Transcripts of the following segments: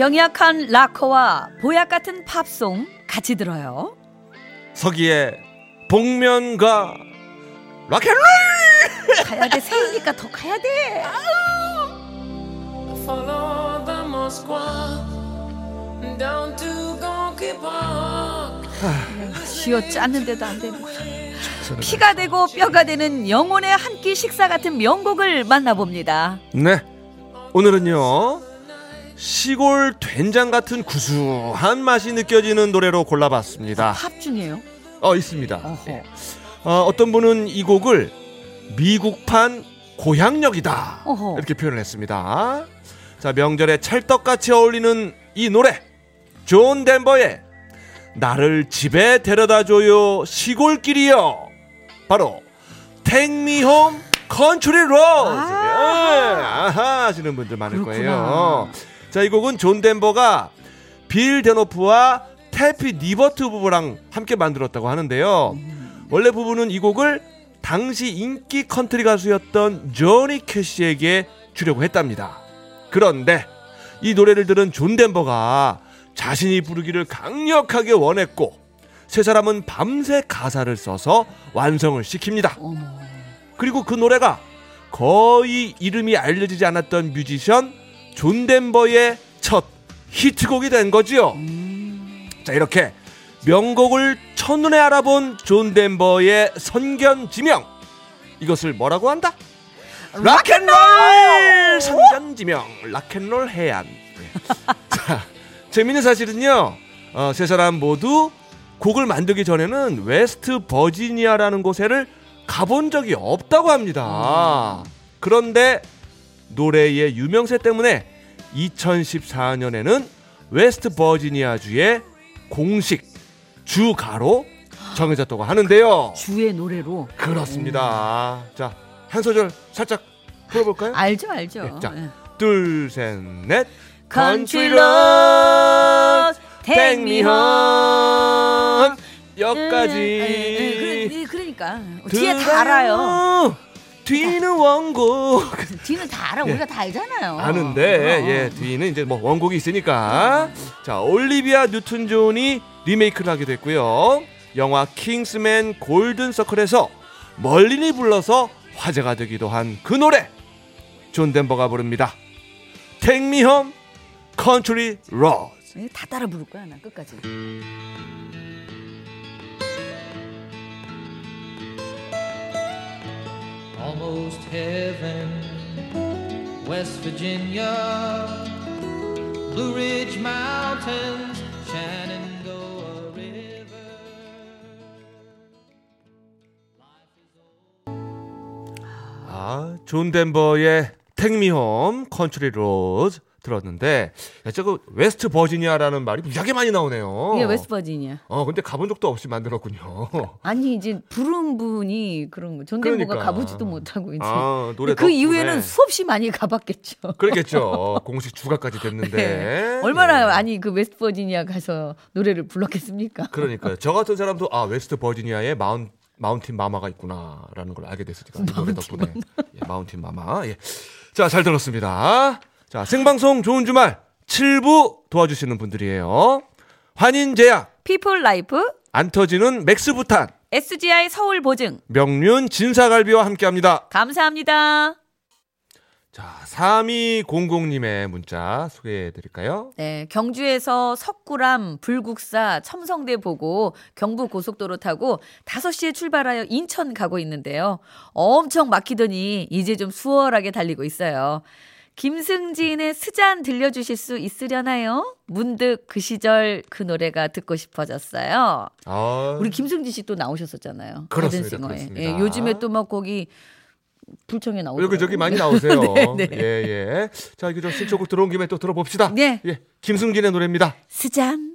병약한 락커와 보약 같은 팝송 같이 들어요. 서기의 복면가 락앤롤 가야 돼 새우니까 더 가야 돼. Park. 쥐어 짰는데도 안 되고 피가 되고 뼈가 되는 영혼의 한 끼 식사 같은 명곡을 만나봅니다. 네 오늘은요 시골 된장 같은 구수한 맛이 느껴지는 노래로 골라봤습니다 팝송이에요. 어 있습니다 어허. 어, 어떤 분은 이 곡을 미국판 고향역이다 어허. 이렇게 표현을 했습니다. 자 명절에 찰떡같이 어울리는 이 노래 존 덴버의 나를 집에 데려다줘요 시골길이요 바로 Take Me Home Country Road 아. 아하 하시는 분들 많을 그렇구나. 거예요. 자 이 곡은 존 덴버가 빌 데노프와 태피 니버트 부부랑 함께 만들었다고 하는데요. 원래 부부는 이 곡을 당시 인기 컨트리 가수였던 조니 캐시에게 주려고 했답니다. 그런데 이 노래를 들은 존 덴버가 자신이 부르기를 강력하게 원했고 세 사람은 밤새 가사를 써서 완성을 시킵니다. 그리고 그 노래가 거의 이름이 알려지지 않았던 뮤지션 존 덴버의 첫 히트곡이 된 거지요. 자 이렇게 명곡을 첫눈에 알아본 존 덴버의 선견지명. 이것을 뭐라고 한다? 락앤롤! 선견지명. 락앤롤 혜안. 네. 자 재밌는 사실은요 어, 세 사람 모두 곡을 만들기 전에는 웨스트 버지니아라는 곳에를 가본 적이 없다고 합니다. 그런데 노래의 유명세 때문에 2014년에는 웨스트 버지니아주의 공식 주가로 정해졌다고 하는데요. 주의 노래로 그렇습니다. 자, 한 소절 살짝 불러볼까요? 알죠 알죠. 네, 자. 예. 둘, 셋, 넷. Country road, take me home. 여기까지. 예, 예, 그래, 예, 그러니까 뒤에 다 알아요. 뒤는 원곡. 뒤는 다 알아. 우리가 다 알잖아요. 아는데 그럼. 예 뒤는 이제 뭐 원곡이 있으니까 자 올리비아 뉴튼 존이 리메이크를 하게 됐고요 영화 킹스맨 골든 서클에서 멀린이 불러서 화제가 되기도 한 그 노래 존 덴버가 부릅니다 Take Me Home Country Road 예, 다 따라 부를 거야 나 끝까지. Almost heaven, West Virginia, Blue Ridge Mountains, Shenandoah River. 아 존 덴버의 Take Me Home Country Road 들었는데 야, 저거 웨스트 버지니아라는 말이 무지하게 많이 나오네요 이게 웨스트 버지니아. 어 근데 가본 적도 없이 만들었군요 아니 이제 부른 분이 그런 거. 존 덴버가 그러니까. 가보지도 못하고 이제. 아, 노래 그. 이후에는 수없이 많이 가봤겠죠. 그렇겠죠. 공식 주가까지 됐는데. 네. 얼마나 예. 아니 그 웨스트 버지니아 가서 노래를 불렀겠습니까? 그러니까요. 저 같은 사람도 아 웨스트 버지니아에 마운 Mountain Mama가 있구나라는 걸 알게 됐으니까 이 노래 덕분에 예, Mountain Mama. 예. 자, 잘 들었습니다. 자, 생방송 좋은 주말 7부 도와주시는 분들이에요. 환인제약, 피플 라이프, 안 터지는 맥스부탄, SGI 서울 보증. 명륜 진사갈비와 함께합니다. 감사합니다. 자, 3200님의 문자 소개해 드릴까요? 네, 경주에서 석굴암, 불국사, 첨성대 보고 경부 고속도로 타고 5시에 출발하여 인천 가고 있는데요. 엄청 막히더니 이제 좀 수월하게 달리고 있어요. 김승진의 스잔 들려주실 수 있으려나요? 문득 그 시절 그 노래가 듣고 싶어졌어요. 아, 우리 김승진 씨 또 나오셨었잖아요. 그렇습니다, 가든싱어에. 그렇습니다. 예, 요즘에 또 막 거기 불청에 나오고 여기 저기 많이 나오세요. 네, 네. 예, 예. 자, 이거 저 신청곡 들어온 김에 또 들어봅시다. 네. 예. 김승진의 노래입니다. 스잔.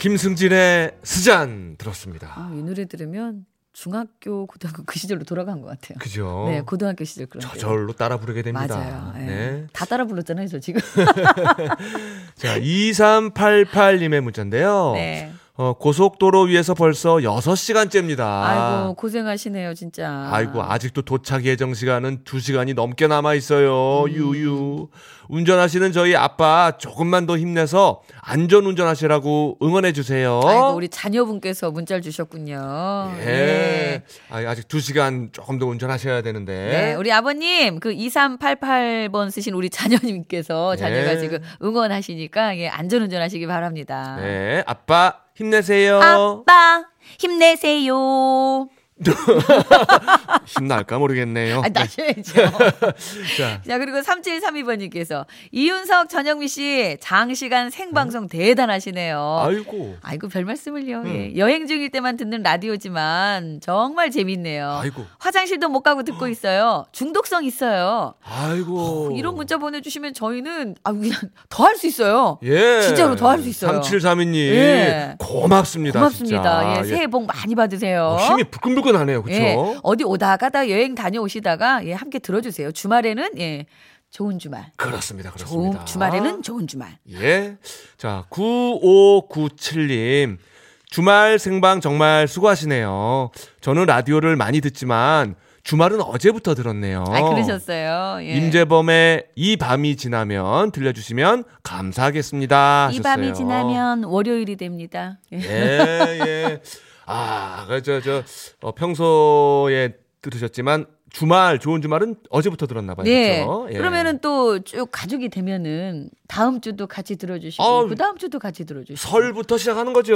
김승진의 스잔 들었습니다. 아, 이 노래 들으면 중학교, 고등학교 그 시절로 돌아간 것 같아요. 그죠? 네, 고등학교 시절 그런 때. 저절로 따라 부르게 됩니다. 맞아요. 예. 네. 다 따라 불렀잖아요, 저 지금. 자, 2388님의 문자인데요. 네. 어, 고속도로 위에서 벌써 6시간째입니다. 아이고 고생하시네요, 진짜. 아이고, 아직도 도착 예정 시간은 2시간이 넘게 남아 있어요. 음. 유유. 운전하시는 저희 아빠 조금만 더 힘내서 안전 운전하시라고 응원해 주세요. 아이고 우리 자녀분께서 문자를 주셨군요. 예. 네. 아, 아직 2시간 조금 더 운전하셔야 되는데. 네, 우리 아버님 그 2388번 쓰신 우리 자녀님께서 자녀가 네. 지금 응원하시니까 예, 안전 운전하시기 바랍니다. 네, 아빠 힘내세요. 아빠 힘내세요. 힘날까 모르겠네요. 아, 나셔야죠. 자, 자, 그리고 3732번님께서 이윤석, 전영미 씨 장시간 생방송 대단하시네요. 아이고. 아이고 별 말씀을요. 음. 예. 여행 중일 때만 듣는 라디오지만 정말 재밌네요. 아이고. 화장실도 못 가고 듣고 있어요. 중독성 있어요. 아이고. 이런 문자 보내주시면 저희는 아 그냥 더 할 수 있어요. 예. 진짜로 더 할 수 있어요. 3732님. 예. 고맙습니다. 고맙습니다. 예, 새해 복 많이 받으세요. 어, 힘이 부끈부끈 하네요. 그렇죠? 예, 어디 오다 가다 여행 다녀오시다가 예, 함께 들어주세요. 주말에는 예, 좋은 주말. 그렇습니다. 좋은 그렇습니다. 주말에는 좋은 주말. 예. 자, 9597님. 주말 생방 정말 수고하시네요. 저는 라디오를 많이 듣지만 주말은 어제부터 들었네요. 아 그러셨어요. 예. 임재범의 이 밤이 지나면 들려주시면 감사하겠습니다. 이 밤이 하셨어요. 지나면 월요일이 됩니다. 예. 예, 예. 아, 그, 저, 저, 어, 평소에 들으셨지만 주말, 좋은 주말은 어제부터 들었나 봐요. 네. 그렇죠? 예. 그러면은 또 쭉 가족이 되면은 다음 주도 같이 들어주시고 아우, 그 다음 주도 같이 들어주시고. 설부터 시작하는 거죠.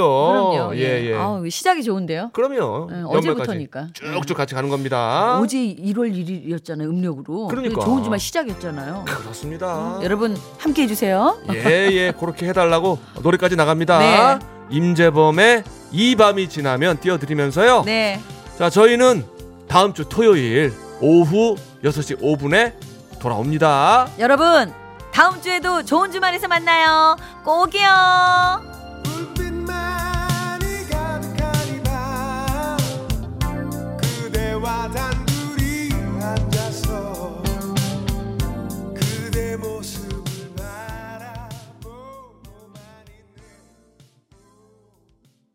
그럼요. 예, 예. 아우, 시작이 좋은데요. 그럼요. 예, 연말까지 어제부터니까. 쭉쭉 같이 가는 겁니다. 어제 1월 1일이었잖아요. 음력으로. 그러니까. 좋은 주말 시작이었잖아요. 그렇습니다. 여러분 함께 해주세요. 예, 예. 그렇게 해달라고 노래까지 나갑니다. 네. 임재범의 이 밤이 지나면 띄워드리면서요. 네. 자, 저희는 다음 주 토요일 오후 6시 5분에 돌아옵니다. 여러분 다음 주에도 좋은 주말에서 만나요. 꼭이요.